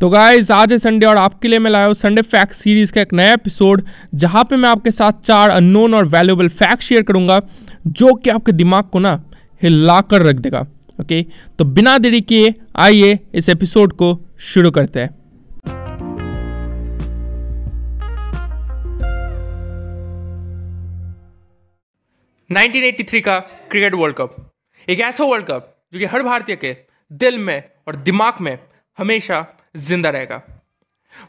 तो गाइज़ आज है संडे और आपके लिए मैं लाया हूँ संडे फैक्ट सीरीज़ का एक नया एपिसोड जहाँ पे मैं आपके साथ चार अननोन और वैल्यूएबल फैक्ट शेयर करूँगा, जो कि आपके दिमाग को ना हिला कर रख देगा ओके तो बिना देरी किए, आइए इस एपिसोड को शुरू करते हैं। का क्रिकेट वर्ल्ड कप, एक ऐसा वर्ल्ड कप जो कि हर भारतीय के दिल में और दिमाग में हमेशा ज़िंदा रहेगा।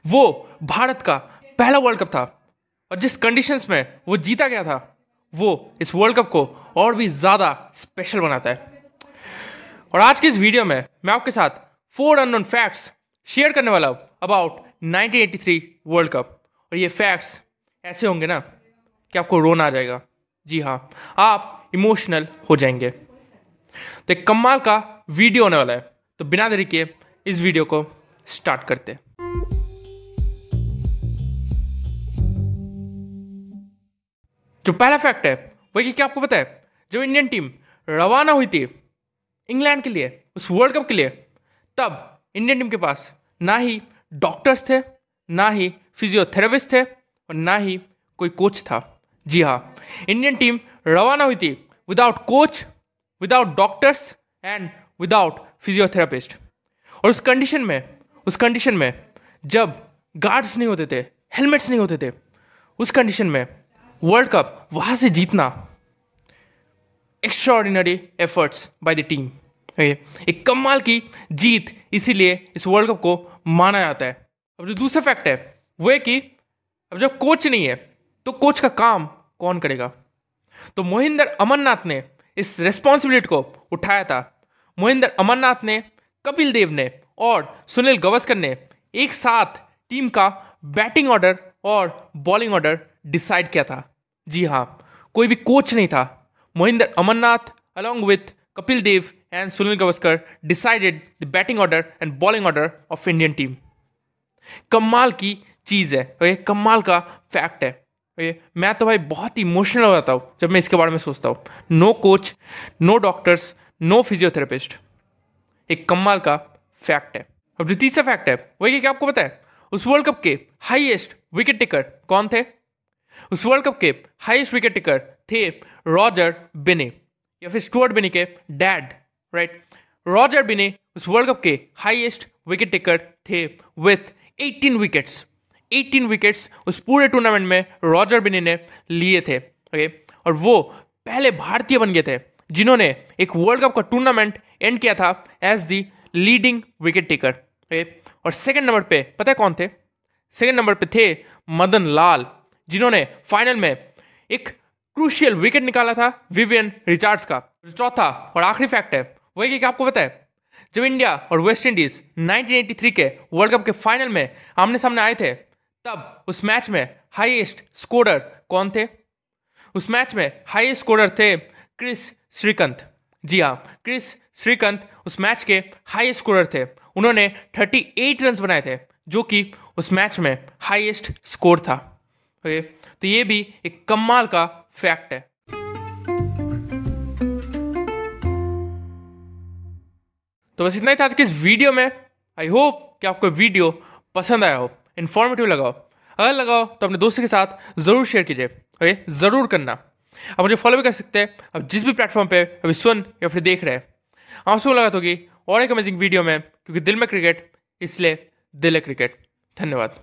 वो भारत का पहला वर्ल्ड कप था और जिस कंडीशंस में वो जीता गया था, वो इस वर्ल्ड कप को और भी ज़्यादा स्पेशल बनाता है। और आज की इस वीडियो में मैं आपके साथ फोर अननोन फैक्ट्स शेयर करने वाला हूँ अबाउट 1983 वर्ल्ड कप और ये फैक्ट्स ऐसे होंगे ना कि आपको रोना आ जाएगा। जी हाँ आप इमोशनल हो जाएँगे। तो एक कमाल का वीडियो होने वाला है। तो बिना देरी के इस वीडियो को स्टार्ट करते हैं। जो पहला फैक्ट है वो वही क्या आपको पता है, जब इंडियन टीम रवाना हुई थी इंग्लैंड के लिए, उस वर्ल्ड कप के लिए, तब इंडियन टीम के पास ना ही डॉक्टर्स थे, ना ही फिजियोथेरेपिस्ट थे और ना ही कोई कोच था। जी हाँ इंडियन टीम रवाना हुई थी without coach without doctors and without physiotherapist और उस कंडीशन में उस कंडीशन में जब गार्ड्स नहीं होते थे हेलमेट्स नहीं होते थे, उस कंडीशन में वर्ल्ड कप वहाँ से जीतना extraordinary efforts by the team एक कमाल की जीत इसीलिए इस वर्ल्ड कप को माना जाता है। अब जो दूसरा फैक्ट है, वो है कि अब जब कोच नहीं है तो कोच का काम कौन करेगा? तो मोहिंदर अमरनाथ ने इस रेस्पॉन्सिबिलिटी को उठाया था। मोहिंदर अमरनाथ ने, कपिल देव ने और सुनील गवस्कर ने एक साथ टीम का बैटिंग ऑर्डर और बॉलिंग ऑर्डर डिसाइड किया था। जी हाँ कोई भी कोच नहीं था। Mohinder Amarnath along with Kapil Dev and Sunil Gavaskar decided the batting order and bowling order of Indian team कमाल की चीज़ है, और ये कमाल का फैक्ट है। ये मैं तो भाई बहुत इमोशनल हो जाता हूँ जब मैं इसके बारे में सोचता हूँ। No coach no doctors no physiotherapist एक कमाल का फैक्ट है। अब जो तीसरा फैक्ट है, वही क्या आपको पता है, उस वर्ल्ड कप के हाईएस्ट विकेट टेकर कौन थे? उस वर्ल्ड कप के हाईएस्ट विकेट टेकर थे रॉजर बिने या फिर स्टुअर्ट बिनी के डैड राइट रॉजर बिने उस वर्ल्ड कप के हाईएस्ट विकेट टेकर थे विथ 18 विकेट्स 18 विकेट्स उस पूरे टूर्नामेंट में रॉजर बिने ने लिए थे ओके और वो पहले भारतीय बन गए थे, जिन्होंने एक वर्ल्ड कप का टूर्नामेंट एंड किया था as the leading wicket taker और सेकंड नंबर पे, पता है कौन थे? सेकंड नंबर पे थे मदन लाल, जिन्होंने फाइनल में एक क्रूशियल विकेट निकाला था विवियन रिचार्ड्स का। चौथा और आखिरी फैक्ट है वही कि आपको पता है? जब इंडिया और वेस्ट इंडीज 1983 के वर्ल्ड कप के फाइनल में आमने सामने आए थे, तब उस मैच में हाईएस्ट स्कोरर कौन थे? उस मैच में हाईएस्ट स्कोरर थे क्रिस श्रीकंत जी हाँ क्रिस श्रीकांत उस मैच के हाई स्कोरर थे। उन्होंने 38 रन बनाए थे, जो कि उस मैच में हाईएस्ट स्कोर था। ओके तो ये भी एक कमाल का फैक्ट है। तो बस इतना ही था आज के इस वीडियो में। आई होप कि आपको वीडियो पसंद आया हो। इन्फॉर्मेटिव लगाओ। अगर लगाओ तो अपने दोस्तों के साथ ज़रूर शेयर कीजिए। ओके, ज़रूर करना। आप मुझे फॉलो भी कर सकते हैं। अब जिस भी प्लेटफॉर्म पे अभी सुन या फिर देख रहे हैं। आपसे मुलाकात होगी और एक अमेजिंग वीडियो में, क्योंकि दिल में क्रिकेट इसलिए दिल है क्रिकेट धन्यवाद।